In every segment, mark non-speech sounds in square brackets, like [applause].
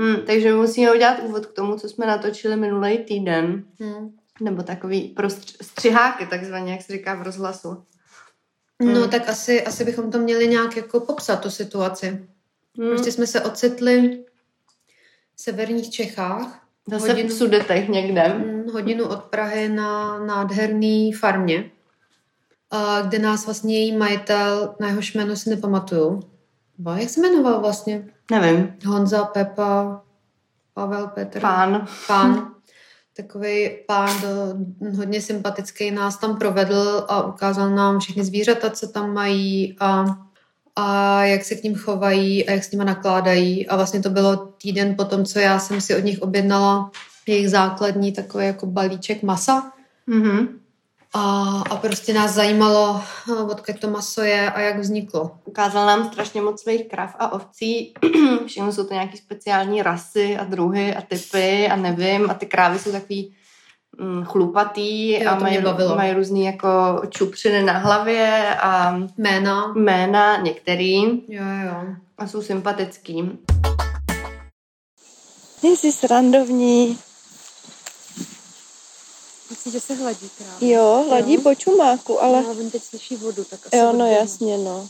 Hmm, takže musíme udělat úvod k tomu, co jsme natočili minulý týden. Hmm. Nebo takový pro stř- střiháky, takzvaně, jak se říká v rozhlasu. No Hmm. tak asi, asi bychom to měli nějak jako popsat, tu situaci. Hmm. Prostě jsme se ocitli v severních Čechách, Zase hodinu- v Sudetech někde. mm, hodinu od Prahy na nádherný farmě, kde nás vlastně její majitel, na jehož jméno si nepamatuju. Ba, jak se jmenoval vlastně? Nevím. Honza, Pepa, Pavel, Petr. Pán. Pán. [laughs] Takový pán do, hodně sympatický nás tam provedl a ukázal nám všechny zvířata, co tam mají a, a jak se k ním chovají a jak s nimi nakládají. A vlastně to bylo týden po tom, co já jsem si od nich objednala jejich základní takový jako balíček masa. Mhm. A, a prostě nás zajímalo, odkud to maso je a jak vzniklo. Ukázal nám strašně moc svých krav a ovcí. [clears throat] Všechno jsou to nějaký speciální rasy a druhy a typy a nevím. A ty krávy jsou takový mm, chlupatý Jo, a mají, mají různý jako čupřiny na hlavě a Jména. jména některý Jo, jo. a jsou sympatický. Jsi srandovní. Myslím, že se hladí krávy. Jo, hladí Jo. po čumáku, ale... Ale on teď slyší vodu, tak asi Jo, no jasně, no.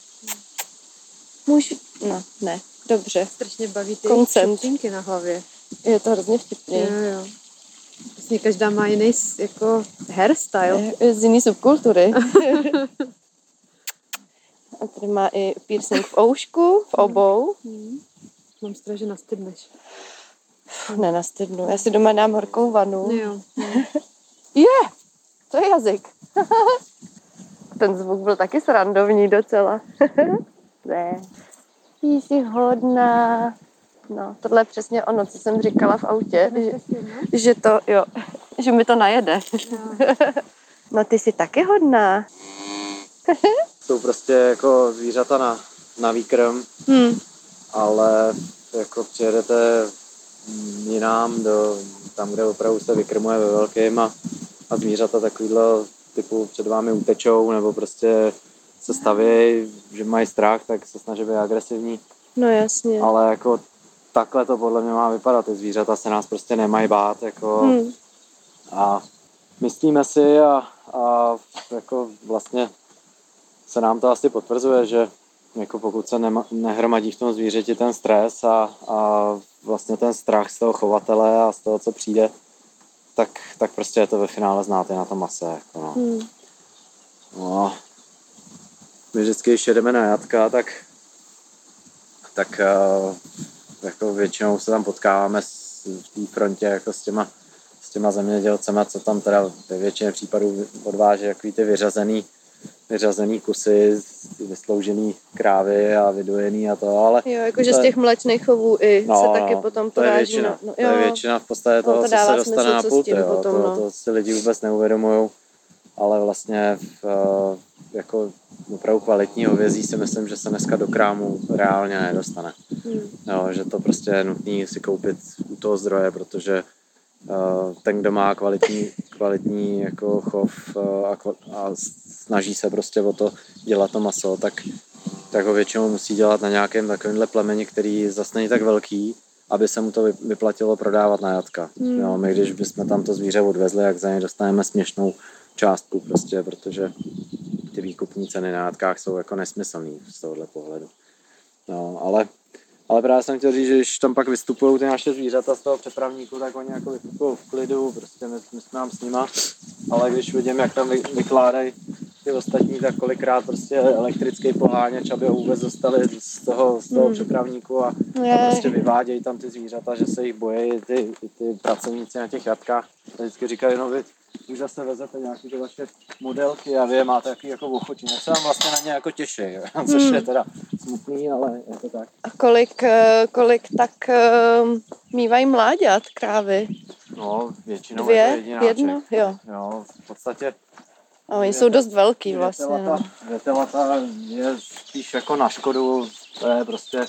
Můžu... No, ne, dobře. Strašně baví ty Koncent. na hlavě. Je to hrozně vtipný. Jo, jo. Vlastně každá má jiný jako hairstyle. Je Z jiný subkultury. [laughs] A tady má i piercing v oušku, v obou. Hmm. Mám strach, že nastydneš. Nenastydnu. Já si doma dám horkou vanu. Jo. [laughs] Je! To je jazyk. [laughs] Ten zvuk byl taky srandovní docela. [laughs] ne. Jsi hodná. No, tohle je přesně ono, co jsem říkala v autě, že, že to, jo, [laughs] že mi to najede. No ty jsi taky hodná. Jsou prostě jako zvířata na, na výkrm, Hm. ale jako přijedete jinam, do, tam, kde opravdu se vykrmuje ve velkým a, a zvířata takovýhle typu před vámi utečou nebo prostě se staví, že mají strach, tak se snaží být agresivní, No jasně. ale jako takhle to podle mě má vypadat, ty zvířata se nás prostě nemají bát, jako Hm. a myslíme si a, a jako vlastně se nám to asi potvrzuje, že jako pokud se nema, nehromadí v tom zvířeti ten stres a, a vlastně ten strach z toho chovatele a z toho, co přijde, tak, tak prostě je to ve finále znáte na tom mase. Jako no. Hm. No, my vždycky, když jedeme na jatka, tak, tak eh, jako většinou se tam potkáváme s- v té frontě jako s těma, s těma zemědělcema, co tam teda ve většině případů odváží takový ty vyřazený, vyřazený kusy, vysloužený krávy a vydojený a to, ale Jo, jakože z těch mlečných chovů i No, se taky no, potom to je většina, na- no, to je většina v podstatě No, toho, to co se dostane smysl, na tím Jo. potom, to, no. to si lidi vůbec neuvědomují, ale vlastně v, eh, jako opravdu kvalitní hovězí si myslím, že se dneska do krámu reálně nedostane. Hm. Jo, že to prostě je nutné si koupit u toho zdroje, protože ten, kdo má kvalitní, kvalitní jako chov eh, a, a snaží se prostě o to dělat to maso, tak, tak ho většinou musí dělat na nějakém takovémhle plemeni, který zase není tak velký, aby se mu to vy- vyplatilo prodávat na jatka. Hmm. Jo, my když bychom tam to zvíře odvezli, jak za ně dostaneme směšnou částku prostě, protože ty výkupní ceny na jatkách jsou jako nesmyslný z tohohle pohledu. No, ale, ale právě jsem chtěl říct, že když tam pak vystupují ty naše zvířata z toho přepravníku, tak oni jako vystupují v klidu, prostě my, my jsme tam s nima, ale když vidím, jak tam vy, vykládají ty ostatní, tak kolikrát prostě elektrický poháněč, aby ho vůbec dostali z toho, z toho Hmm. přepravníku a, a prostě vyvádějí tam ty zvířata, že se jich bojí ty, ty pracovníci na těch jatkách. A vždycky říkají, no vy už zase vezete nějaké ty vaše modelky a vy je máte jaký jako ochočí. Já se vám vlastně na ně jako těší, [laughs] což Hmm. je teda smutný, ale je to tak. A kolik, eh, kolik tak eh, mývají mláďat krávy? No, většinou je to Dvě? jedináček. Jedno? Jo. Jo, v podstatě A oni jsou dost velký vlastně. No. větelata, větelata je spíš jako na škodu, to je prostě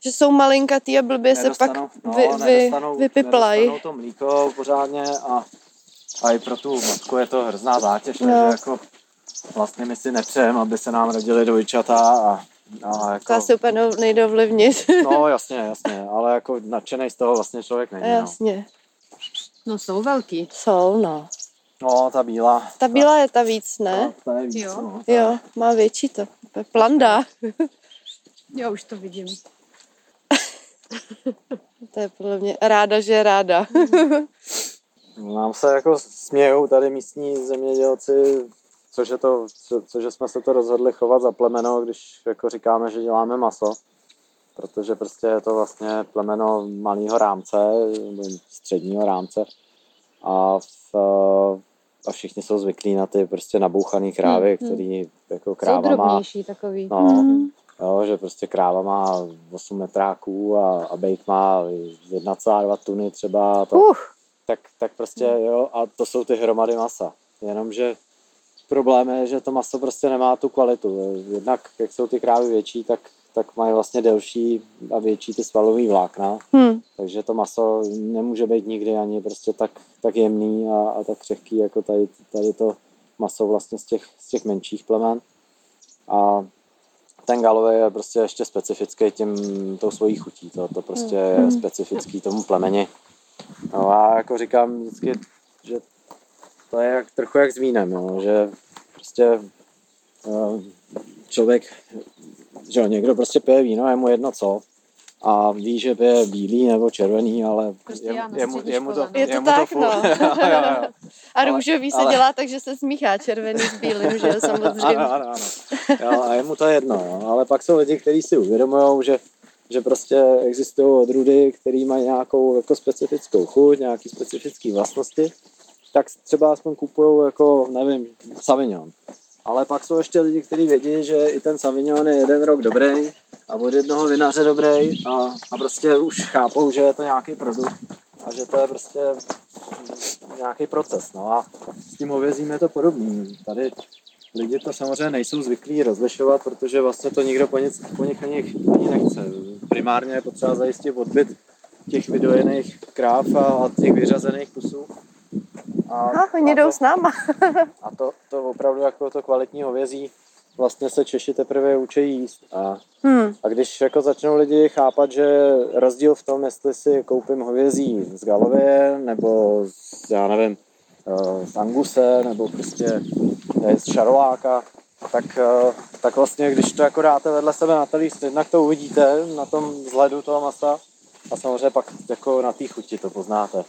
Že jsou malinkatý a blbě se pak nedostanou, no, vy, vy, vypiplají. nedostanou to mlíko pořádně a, a i pro tu matku je to hrozná zátěž, No. takže jako vlastně my si nepřejeme, aby se nám rodily dvojčata a, No, To jako, asi úplně no- nejde ovlivnit. [laughs] no jasně, jasně, ale jako nadšený z toho vlastně člověk není. No. Jasně. No jsou velký. Jsou, no. No, ta bílá. Ta bílá je ta víc, ne? Ta, ta je víc, Jo. no. Ta- Jo, má větší to. To je Planda. [laughs] Jo, už to vidím. [laughs] To je podle mě ráda, že je ráda. [laughs] Nám se jako smějou tady místní zemědělci, což je to, co, cože jsme se to rozhodli chovat za plemeno, když jako říkáme, že děláme maso. Protože prostě je to vlastně plemeno malého rámce, nebo středního rámce. A, v, a všichni jsou zvyklí na ty prostě nabouchaný krávy, Hmm, hmm. který jako Jsou kráva má, drobnější takový. no, Mm. jo, že prostě kráva má 8 metráků a, a bejk má 1,2 tuny třeba. To, Uh, tak, tak prostě jo, a to jsou ty hromady masa. Jenomže problém je, že to maso prostě nemá tu kvalitu. Jednak, jak jsou ty krávy větší, tak, tak mají vlastně delší a větší ty svalový vlákna, hm. takže to maso nemůže být nikdy ani prostě tak, tak jemný a, a tak křehký, jako tady, tady to maso vlastně z těch, z těch menších plemen. A ten galový je prostě ještě specifický tím, tou svojí chutí. To, to prostě je Mm. specifický tomu plemeni. No a jako říkám vždycky, že to je jak, trochu jak s vínem, jo, že prostě eh, člověk, že jo, někdo prostě pije víno, je mu jedno co, a ví, že pije bílý nebo červený, ale Prostě je, je, mu, je mu to, no. Je to je mu tak, furt- no. [laughs] [laughs] jo, jo, jo. A Ale- růžový se ale- dělá tak, že se smíchá červený s bílým, že jo, samozřejmě. [laughs] Ano, ano, ano. Jo, a je mu to jedno, jo. ale pak jsou lidi, kteří si uvědomují, že, že prostě existují odrůdy, které mají nějakou jako specifickou chuť, nějaké specifické vlastnosti, tak třeba aspoň kupují jako, nevím, Savignon. Ale pak jsou ještě lidi, kteří vědí, že i ten Savignon je jeden rok dobrý a od jednoho vinaře dobrý a, a prostě už chápou, že je to nějaký produkt a že to je prostě nějaký proces. No a s tím hovězím je to podobný. Tady lidi to samozřejmě nejsou zvyklí rozlišovat, protože vlastně to nikdo po, nic, po nich ani, ani nechce. Primárně je potřeba zajistit odbyt těch vydojených kráv a, a těch vyřazených kusů. A, A oni a jdou to, s náma. [laughs] a to, to opravdu jako to kvalitní hovězí vlastně se Češi teprve učí jíst. A, Hm. a když jako začnou lidi chápat, že rozdíl v tom, jestli si koupím hovězí z Galovie, nebo z, já nevím, eh, z Anguse, nebo prostě eh, z Šaroláka, tak, eh, tak vlastně, když to jako dáte vedle sebe na talíř, jednak to uvidíte na tom vzhledu toho masa a samozřejmě pak jako na té chuti to poznáte.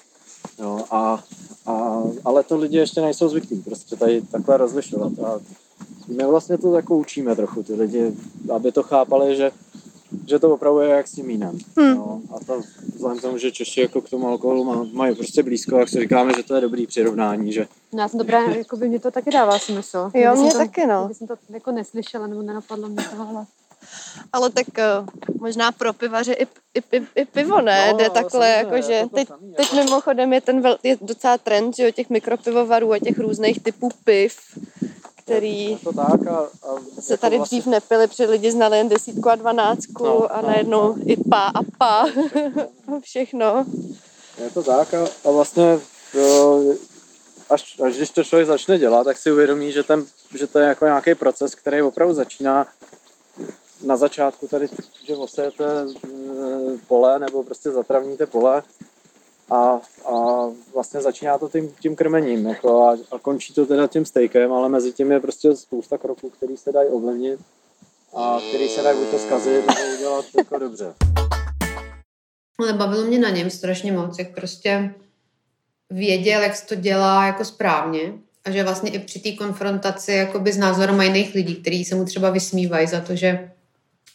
Jo, a, a, ale to lidi ještě nejsou zvyklí prostě tady takhle rozlišovat. A my vlastně to jako učíme trochu ty lidi, aby to chápali, že, že to opravdu je jak s tím vínem. Hmm. No, a to vzhledem k tomu, že Češi jako k tomu alkoholu má, mají prostě blízko, jak si říkáme, že to je dobrý přirovnání, že No, já jsem to právě, jako by mě to taky dává smysl. Jo, mě to, taky, no. Kdyby jsem to jako neslyšela, nebo nenapadlo mě to, ale... Tak uh, možná pro pivaře i, i, i, i pivo ne, No, jde takhle, samozřejmě, jakože to to teď, samý, teď jako- mimochodem je ten vel, je docela trend, že jo, těch mikropivovarů a těch různých typů piv, který to tak a, a se tady dřív nepili, protože lidi znali jen desítku a dvanáctku No, a no, najednou i pá a pá, [laughs] všechno. Je to tak a, a vlastně jo, až, až když to člověk začne dělat, tak si uvědomí, že, ten, že to je jako nějaký proces, který opravdu začíná na začátku tady, že osejete eh, pole nebo prostě zatravníte pole a, a vlastně začíná to tím, tím krmením jako a, a, končí to teda tím stejkem, ale mezi tím je prostě spousta kroků, který se dají ovlivnit a který se dají buď to zkazit nebo udělat jako dobře. Ale bavilo mě na něm strašně moc, jak prostě věděl, jak se to dělá jako správně a že vlastně i při té konfrontaci jakoby s názorem jiných lidí, kteří se mu třeba vysmívají za to, že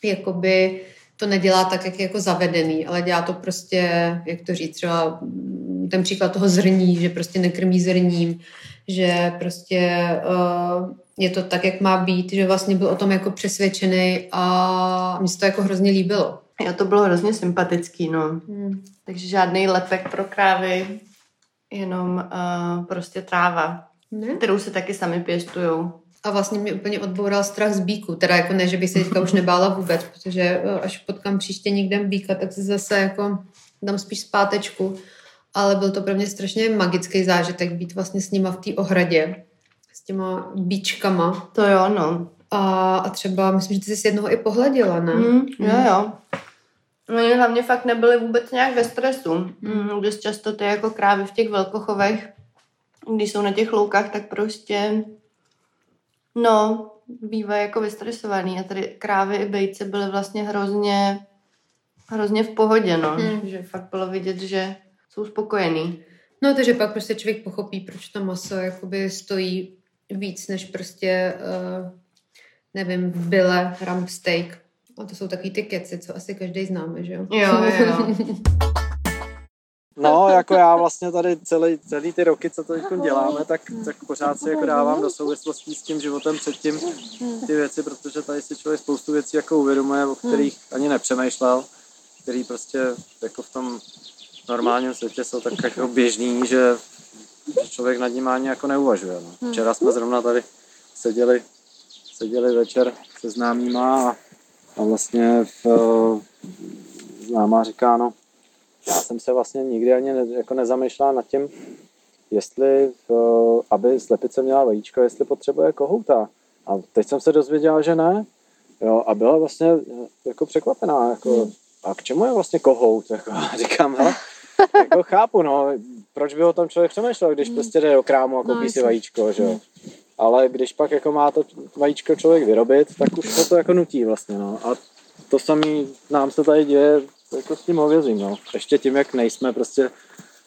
jakoby to nedělá tak, jak je jako zavedený, ale dělá to prostě, jak to říct, třeba mm, ten příklad toho zrní, že prostě nekrmí zrním, že prostě uh, je to tak, jak má být, že vlastně byl o tom jako přesvědčený a mně se to jako hrozně líbilo. Jo, to bylo hrozně sympatický, no. Hmm. Takže žádný lepek pro krávy, jenom uh, prostě tráva, Ne? kterou se taky sami pěstujou. A vlastně mě úplně odboural strach z bíku. Teda jako ne, že bych se teďka už nebála vůbec, protože eh, až potkám příště někde bíka, tak se zase jako dám spíš zpátečku. Ale byl to pro mě strašně magický zážitek být vlastně s nima v té ohradě. S těma bíčkama. To jo, no. A, a třeba, myslím, že ty jsi jednoho i pohleděla, ne? Mm, jo, jo. Oni hlavně fakt nebyli vůbec nějak ve stresu. Mm, dost často ty jako krávy v těch velkochovech, když jsou na těch loukách, tak prostě no, bývají jako vystresovaný a tady krávy i bejce byly vlastně hrozně hrozně v pohodě, no. Hmm. Že fakt bylo vidět, že jsou spokojený. No, takže pak prostě člověk pochopí, proč to maso jakoby stojí víc než prostě, uh, nevím, v byle rump steak. A to jsou takový ty keci, co asi každý známe, že jo? Jo, jo. [laughs] No, jako já vlastně tady celý, celý ty roky, co to teď děláme, tak, tak pořád si jako dávám do souvislostí s tím životem předtím ty věci, protože tady si člověk spoustu věcí jako uvědomuje, o kterých ani nepřemýšlel, který prostě jako v tom normálním světě jsou tak jako běžný, že, že člověk nad ním ani jako neuvažuje. No. Včera jsme zrovna tady seděli, seděli večer se známýma a, a vlastně v, známá říká, no, já jsem se vlastně nikdy ani ne, jako nezamýšlela nad tím, jestli, uh, aby slepice měla vajíčko, jestli potřebuje kohouta. A teď jsem se dozvěděla, že ne. Jo, a byla vlastně jako překvapená. Jako, a k čemu je vlastně kohout? Jako, [laughs] říkám, hele, jako chápu, no, proč by o tom člověk přemýšlel, když prostě jde do krámu a koupí no, si vajíčko, že jo. Ale když pak jako má to vajíčko člověk vyrobit, tak už se to jako nutí vlastně, no. A to samé nám se tady děje jako s tím hovězím, no. Ještě tím, jak nejsme prostě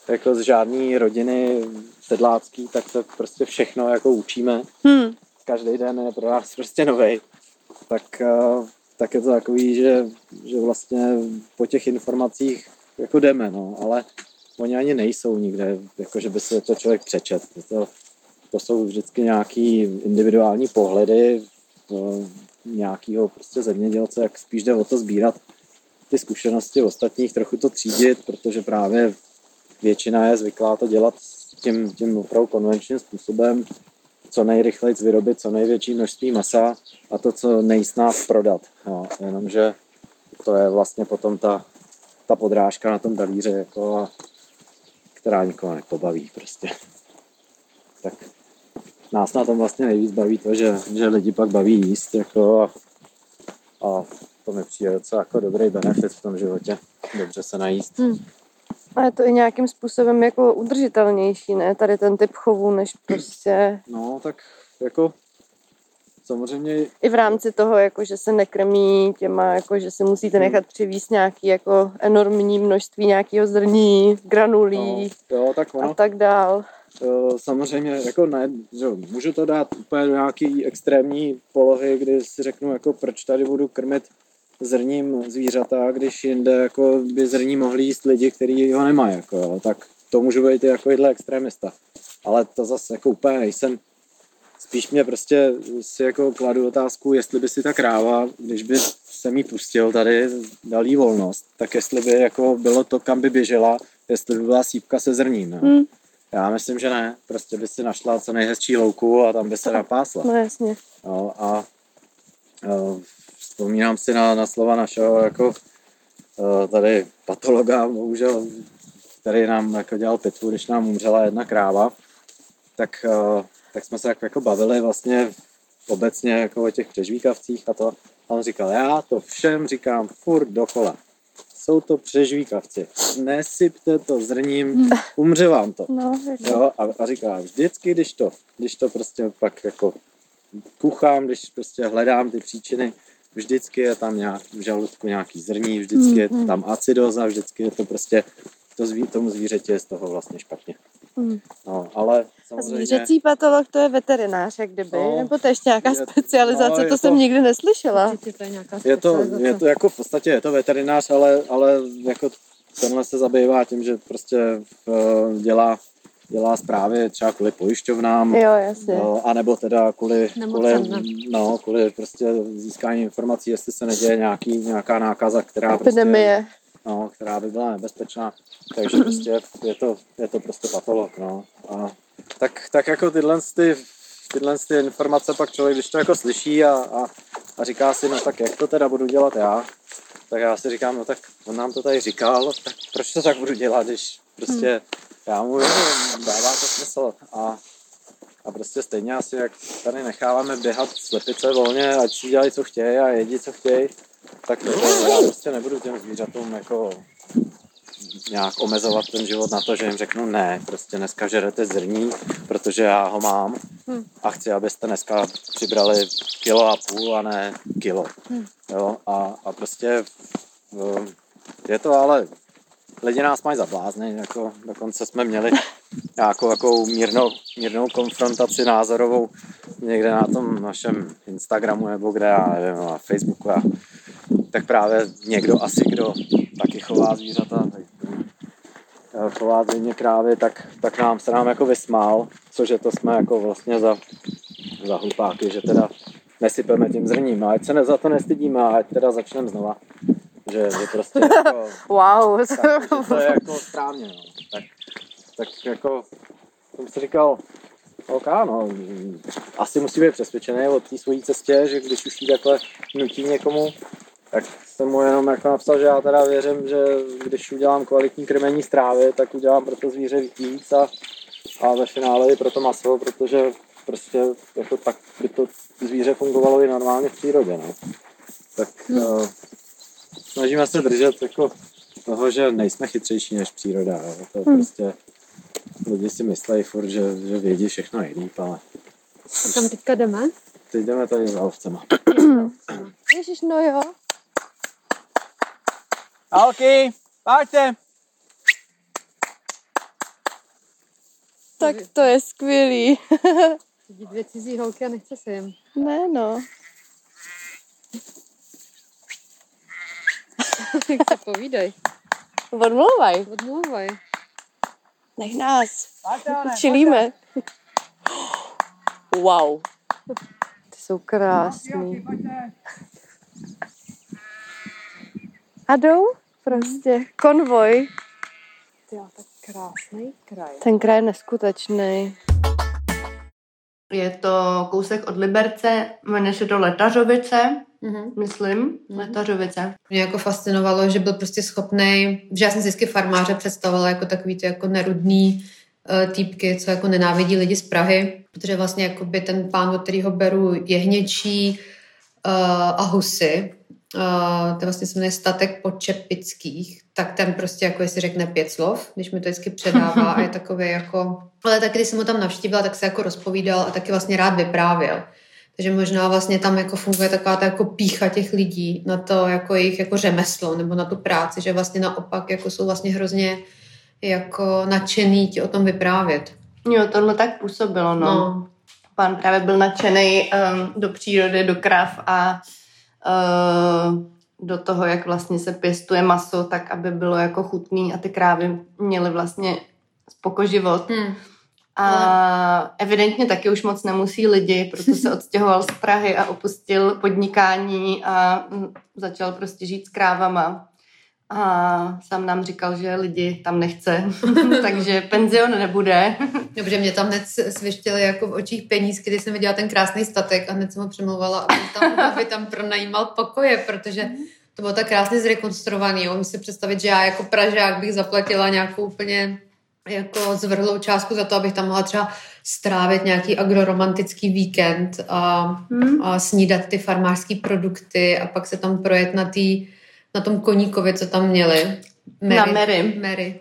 jako z žádné rodiny sedlácký, tak to prostě všechno jako učíme. Hmm. Každý den je pro nás prostě novej. Tak, tak je to takový, že, že vlastně po těch informacích jako jdeme, no, ale oni ani nejsou nikde, jako že by si to člověk přečet. To, to jsou vždycky nějaký individuální pohledy nějakého prostě zemědělce, jak spíš jde o to sbírat ty zkušenosti ostatních, trochu to třídit, protože právě většina je zvyklá to dělat tím, tím opravdu konvenčním způsobem, co nejrychleji vyrobit co největší množství masa a to, co nejsnáz prodat. No, jenomže to je vlastně potom ta, ta podrážka na tom talíře, jako, která nikoho nepobaví prostě. Tak nás na tom vlastně nejvíc baví to, že, že lidi pak baví jíst jako a, a to mi přijde docela jako dobrý benefit v tom životě. Dobře se najíst. Hmm. A je to i nějakým způsobem jako udržitelnější, ne? Tady ten typ chovu, než prostě... No, tak jako samozřejmě... I v rámci toho, jako, že se nekrmí těma, jako, že si musíte nechat přivíst nějaký jako enormní množství nějakého zrní, granulí no, jo, tak ono, a tak dál. Samozřejmě, jako ne, že můžu to dát úplně do nějaký extrémní polohy, kdy si řeknu, jako proč tady budu krmit zrním zvířata, když jinde jako by zrní mohli jíst lidi, kteří ho nemají, jako, jo. tak to můžu být i jako jídle extrémista. Ale to zase jako úplně nejsem. Spíš mě prostě si jako kladu otázku, jestli by si ta kráva, když by se mi pustil tady, dal jí volnost, tak jestli by jako bylo to, kam by běžela, jestli by byla sípka se zrním. Hmm. Já myslím, že ne. Prostě by si našla co nejhezčí louku a tam by se napásla. No jasně. No, a vzpomínám si na, na slova našeho jako tady patologa, bohužel, který nám jako dělal pitvu, když nám umřela jedna kráva, tak, tak jsme se jako, jako bavili vlastně obecně jako o těch přežvíkavcích a to. A on říkal, já to všem říkám furt dokola. Jsou to přežvíkavci. Nesypte to zrním, [laughs] umře vám to. No, jo, a, a říká, vždycky, když to, když to prostě pak jako kuchám, když prostě hledám ty příčiny, vždycky je tam nějak, v žaludku nějaký zrní, vždycky je tam acidoza, vždycky je to prostě, to zví, tomu zvířeti je z toho vlastně špatně. Mm. No, ale samozřejmě... A zvířecí patolog to je veterinář, jak kdyby, no, nebo to je ještě nějaká je, specializace, no, to, to jsem nikdy neslyšela. to je nějaká je to, je to jako v podstatě je to veterinář, ale, ale jako tenhle se zabývá tím, že prostě uh, dělá dělá zprávy třeba kvůli pojišťovnám, jo, jasně. No, anebo teda kvůli, kvůli, no, kvůli prostě získání informací, jestli se neděje nějaký, nějaká nákaza, která Epidemie. Prostě, no, která by byla nebezpečná. Takže prostě je to, je to prostě patolog. No. A tak, tak jako tyhle, ty, tyhle ty informace pak člověk, když to jako slyší a, a, a říká si, no tak jak to teda budu dělat já, tak já si říkám, no tak on nám to tady říkal, tak proč to tak budu dělat, když prostě hmm já mu dává to smysl. A, A prostě stejně asi, jak tady necháváme běhat slepice volně, ať si dělají, co chtějí a jedí, co chtějí, tak to, já prostě nebudu těm zvířatům jako nějak omezovat ten život na to, že jim řeknu ne, prostě dneska žerete zrní, protože já ho mám Hmm. a chci, abyste dneska přibrali kilo a půl a ne kilo. Hmm. Jo, a, a prostě um, je to ale lidi nás mají za blázny, jako dokonce jsme měli nějakou jako mírnou, mírnou konfrontaci názorovou někde na tom našem Instagramu nebo kde, já nevím, na Facebooku a tak právě někdo asi, kdo taky chová zvířata, chová zřejmě krávy, tak, tak nám se nám jako vysmál, cože to jsme jako vlastně za, za hlupáky, že teda nesypeme tím zrním, a ať se ne, za to nestydíme a ať teda začneme znova. Že, že prostě jako, [laughs] Wow. tak, že to je jako správně, no. tak, tak jako jsem si říkal, OK, no, asi musí být přesvědčený o té svojí cestě, že když už jí takhle nutí někomu, tak jsem mu jenom jako napsal, že já teda věřím, že když udělám kvalitní krmení strávy, tak udělám pro to zvíře víc a, a ve finále i pro to maso, protože prostě jako tak by to zvíře fungovalo i normálně v přírodě, no. Tak uh, snažíme se držet jako toho, že nejsme chytřejší než příroda, jo. to Hmm. prostě lidi si myslejí furt, že, že vědí všechno nejlíp, ale Kam teďka jdeme? teď jdeme tady za ovcema. [clears throat] Ježiš, no jo. Alky, pojďte. Tak to je skvělý. [laughs] Vidí dvě cizí holky a nechce se jim. Ne, no. Jak se povídej. Odmluvaj. Odmluvaj. Nech nás. Čilíme. Wow. Ty jsou krásný. A jdou prostě. Konvoj. Ty tak krásný kraj. Ten kraj je neskutečný. Je to kousek od Liberce, jmenuje se to Letařovice, Mhm. myslím. Mhm. Letařovice. Mě jako fascinovalo, že byl prostě schopný, že já jsem si vždycky farmáře představovala jako takový ty jako nerudný uh, týpky, co jako nenávidí lidi z Prahy, protože vlastně jakoby ten pán, od kterého beru jehněčí uh, a husy, uh, to vlastně se jmenuje Statek Počepických, tak ten prostě jako jestli řekne pět slov, když mi to vždycky předává a je takový jako... Ale taky, když jsem ho tam navštívila, tak se jako rozpovídal a taky vlastně rád vyprávěl. Takže možná vlastně tam jako funguje taková ta jako pícha těch lidí na to jako jejich jako řemeslo nebo na tu práci, že vlastně naopak jako jsou vlastně hrozně jako nadšený ti o tom vyprávět. Jo, tohle tak působilo, no. No. Pán právě byl nadšený um, do přírody, do krav a uh, do toho, jak vlastně se pěstuje maso, tak aby bylo jako chutný a ty krávy měly vlastně spokoživot. Hmm. A evidentně taky už moc nemusí lidi, proto se [laughs] odstěhoval z Prahy a opustil podnikání a mm, začal prostě žít s krávama. A sám nám říkal, že lidi tam nechce, [laughs] takže penzion nebude. Dobře, mě tam hned svištěly jako v očích penízky, když jsem viděla ten krásný statek a hned jsem ho přemlouvala, aby tam, aby tam pronajímal pokoje, protože to bylo tak krásně zrekonstruovaný. Můžu si představit, že já jako Pražák bych zaplatila nějakou úplně jako zvrhlou částku za to, abych tam mohla třeba strávit nějaký agroromantický víkend a, Hmm. a snídat ty farmářské produkty a pak se tam projet na, tý, na tom koníkovi, co tam měli. Na Mary. Mary.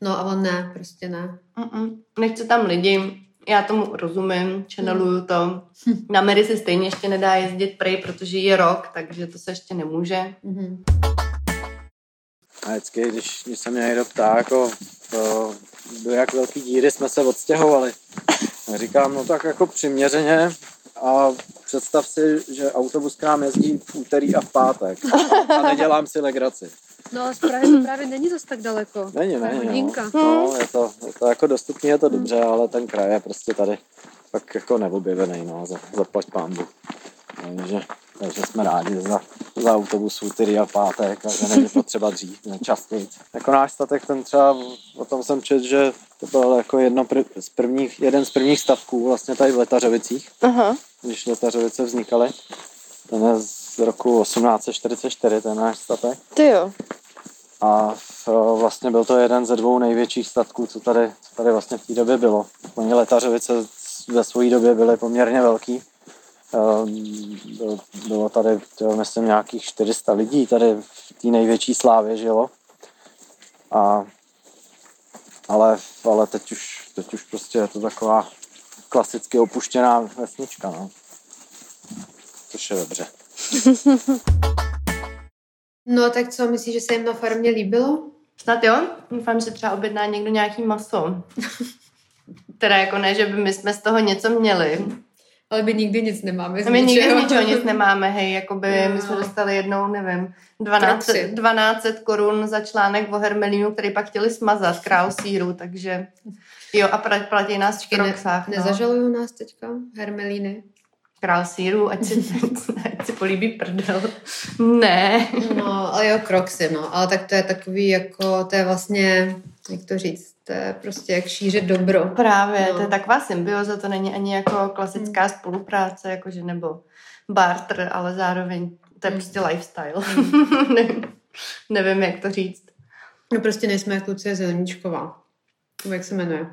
No a on ne, prostě ne. Mm-mm. Nechce tam lidi, já tomu rozumím, channeluju to. Na Mary se stejně ještě nedá jezdit prej, protože je rok, takže to se ještě nemůže. Mhm. A vždycky, když, když se mě někdo ptá, jako, to, do jak velký díry jsme se odstěhovali, říkám, no tak jako přiměřeně a představ si, že autobus k nám jezdí v úterý a v pátek a nedělám si legraci. No a z Prahy to právě není zas tak daleko. Není, není, hodinka. no. no je, to, je to jako dostupný, je to dobře, ale ten kraj je prostě tady tak jako neobjevený, no, za, zaplať pámbu. Takže, takže jsme rádi za, za autobus úterý a pátek a že není potřeba dřív, ne, častěji. Jako náš statek, ten třeba, o tom jsem čet, že to byl jako jedno prv, z prvních, jeden z prvních stavků vlastně tady v Letařovicích, Aha. když Letařovice vznikaly. Ten je z roku 1844, ten náš statek. Ty jo. A v, vlastně byl to jeden ze dvou největších statků, co tady, co tady vlastně v té době bylo. Oni Letařovice ve své době byly poměrně velký. Ehm, Bylo, tady, myslím, nějakých 400 lidí tady v té největší slávě žilo. A, ale, ale teď, už, teď už prostě je to taková klasicky opuštěná vesnička. No. Což je dobře. [laughs] No tak co, myslíš, že se jim na farmě líbilo? Snad jo, doufám, že třeba objedná někdo nějaký maso. [laughs] teda jako ne, že by my jsme z toho něco měli. Ale my nikdy nic nemáme. z My nikdy ničeho. z ničeho nic [laughs] nemáme, hej, jakoby Jo. my jsme dostali jednou, nevím, 12, Kroxy. 12 korun za článek o hermelínu, který pak chtěli smazat, král síru, takže jo, a platí nás v ne, no. Nezažalují nás teďka hermelíny? Král síru, ať si, [laughs] ať si políbí prdel. Ne. [laughs] No, ale jo, kroxy, no. Ale tak to je takový jako, to je vlastně, jak to říct, to je prostě jak šířit dobro. Právě, No. to je taková symbioza, to není ani jako klasická Hmm. spolupráce, jakože nebo barter, ale zároveň to je Hmm. prostě lifestyle. [laughs] nevím, nevím, jak to říct. No prostě nejsme jak Lucie Zeleníčková. Jak se jmenuje?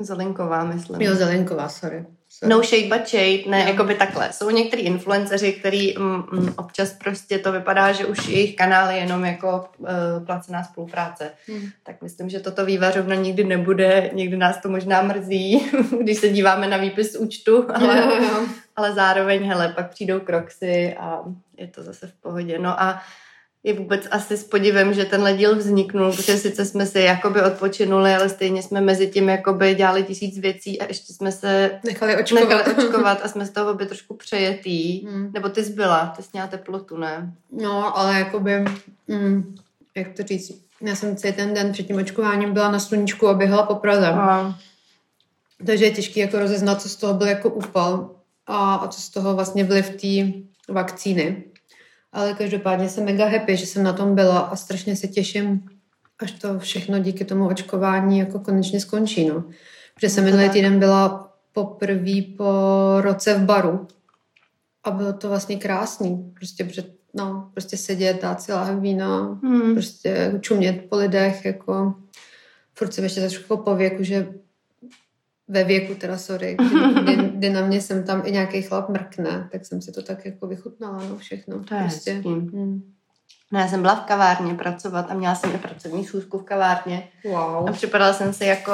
Zelenková, myslím. Jo, Zelenková, sorry. No shade but shade, ne, Jo. jako by takhle. Jsou některý influenceři, který mm, mm, občas prostě to vypadá, že už jejich kanál je jenom jako uh, placená spolupráce. Hmm. Tak myslím, že toto vývařovna nikdy nebude, někdy nás to možná mrzí, [laughs] když se díváme na výpis účtu, ale, Jo, jo. ale zároveň, hele, pak přijdou kroxy a je to zase v pohodě. No a je vůbec asi s podivem, že tenhle díl vzniknul, protože sice jsme si jakoby odpočinuli, ale stejně jsme mezi tím jakoby dělali tisíc věcí a ještě jsme se Nechali očkovat. nechali [laughs] očkovat a jsme z toho obě trošku přejetý. Hmm. Nebo ty zbyla, ty jsi měla teplotu, ne? No, ale jakoby, mm, jak to říct, já jsem celý ten den před tím očkováním byla na sluníčku a běhala po Praze. A, Takže je těžké jako rozeznat, co z toho byl jako úpal a, a co z toho vlastně byly v té vakcíny. Ale každopádně jsem mega happy, že jsem na tom byla a strašně se těším, až to všechno díky tomu očkování jako konečně skončí. No. Protože jsem to minulý týden byla poprvé po roce v baru a bylo to vlastně krásný. Prostě, před, no, prostě sedět, dát si láhev vína, hmm. prostě čumět po lidech, jako furt jsem ještě trošku po věku, že ve věku teda, sorry, kdy, [laughs] kdy, na mě jsem tam i nějaký chlap mrkne, tak jsem si to tak jako vychutnala, no všechno. To je prostě. hezký. Hmm. No, já jsem byla v kavárně pracovat a měla jsem i pracovní schůzku v kavárně. Wow. A připadala jsem si jako,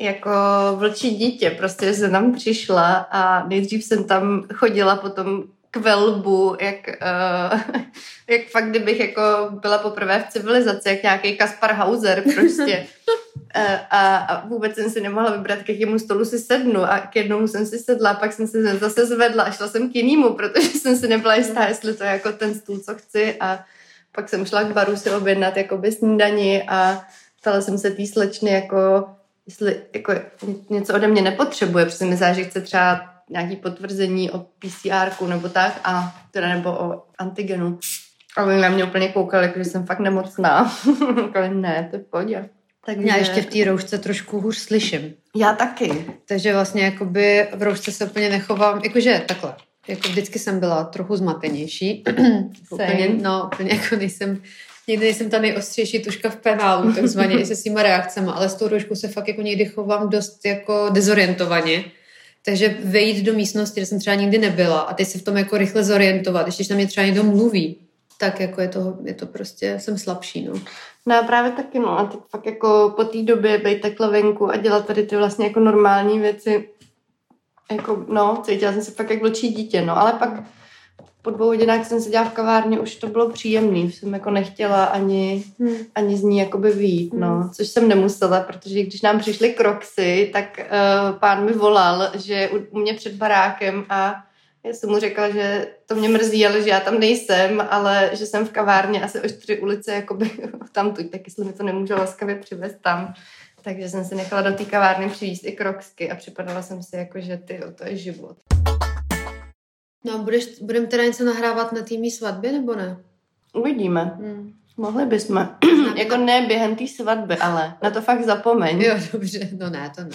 jako vlčí dítě, prostě jsem tam přišla a nejdřív jsem tam chodila potom k velbu, jak, uh, [laughs] jak fakt, kdybych jako byla poprvé v civilizaci, jak nějaký Kaspar Hauser prostě. [laughs] Eh, a, a vůbec jsem si nemohla vybrat, k jakému stolu si sednu a k jednomu jsem si sedla, pak jsem se zase zvedla a šla jsem k jinému, protože jsem si nebyla jistá, jestli to je jako ten stůl, co chci a pak jsem šla k baru si objednat jakoby snídani a ptala jsem se té slečny, jako, jestli jako něco ode mě nepotřebuje, protože mi že chce třeba nějaký potvrzení o PCR nebo tak, a teda nebo o antigenu. A oni na mě úplně koukali, jako, že jsem fakt nemocná. [laughs] Říkali, ne, to je v pohodě. Takže... Já ještě v té roušce trošku hůř slyším. Já taky. Takže vlastně jakoby v roušce se úplně nechovám, jakože takhle. Jako vždycky jsem byla trochu zmatenější. [clears throat] úplně, no, úplně jako nejsem, někdy nejsem ta nejostřejší tuška v penálu, takzvaně i se svýma reakcemi, ale s tou rouškou se fakt jako někdy chovám dost jako dezorientovaně. Takže vejít do místnosti, kde jsem třeba nikdy nebyla a teď se v tom jako rychle zorientovat, když na mě třeba někdo mluví, tak jako je to, je to prostě, jsem slabší, no. No a právě taky, no. A teď fakt jako po té době být takhle venku a dělat tady ty vlastně jako normální věci, jako, no, cítila jsem se fakt jak vlčí dítě, no. Ale pak po dvou hodinách jsem seděla v kavárně, už to bylo příjemný, jsem jako nechtěla ani, Hmm. ani z ní jakoby vyjít, no. Hmm. Což jsem nemusela, protože když nám přišly kroxy, tak uh, pán mi volal, že je u, u mě před barákem a já jsem mu řekla, že to mě mrzí, ale že já tam nejsem, ale že jsem v kavárně asi o čtyři ulice jakoby [laughs] tam tuď, tak jestli mi to nemůže laskavě přivést tam. Takže jsem si nechala do té kavárny přivést i kroksky a připadala jsem si jako, že ty, to je život. No a budeš, budeme teda něco nahrávat na týmí svatbě, nebo ne? Uvidíme. Hmm. Mohli bychom. jako ne během té svatby, ale na to fakt zapomeň. Jo, dobře, no ne, to ne.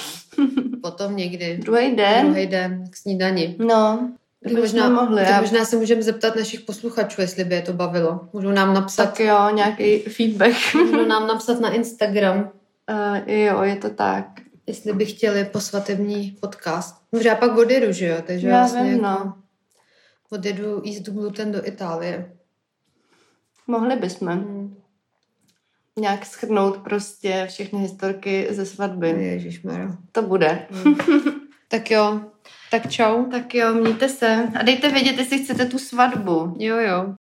Potom někdy. [laughs] Druhý den? Druhý den k snídani. No, Tak bychom možná, mohli. tak Já, možná se můžeme zeptat našich posluchačů, jestli by je to bavilo. Můžou nám napsat, tak jo, nějaký feedback. [laughs] můžou nám napsat na Instagram. Uh, jo, je to tak. jestli by chtěli posvatební podcast. Protože já pak odjedu, že jo? Takže Já vlastně vím, jako no. Odjedu jíst gluten do Itálie. Mohli bychom Hmm. nějak schrnout prostě všechny historky ze svatby. Ježišmarja. To bude. Tak jo, tak čau. Tak jo, mějte se a dejte vědět, jestli chcete tu svatbu. Jo, jo.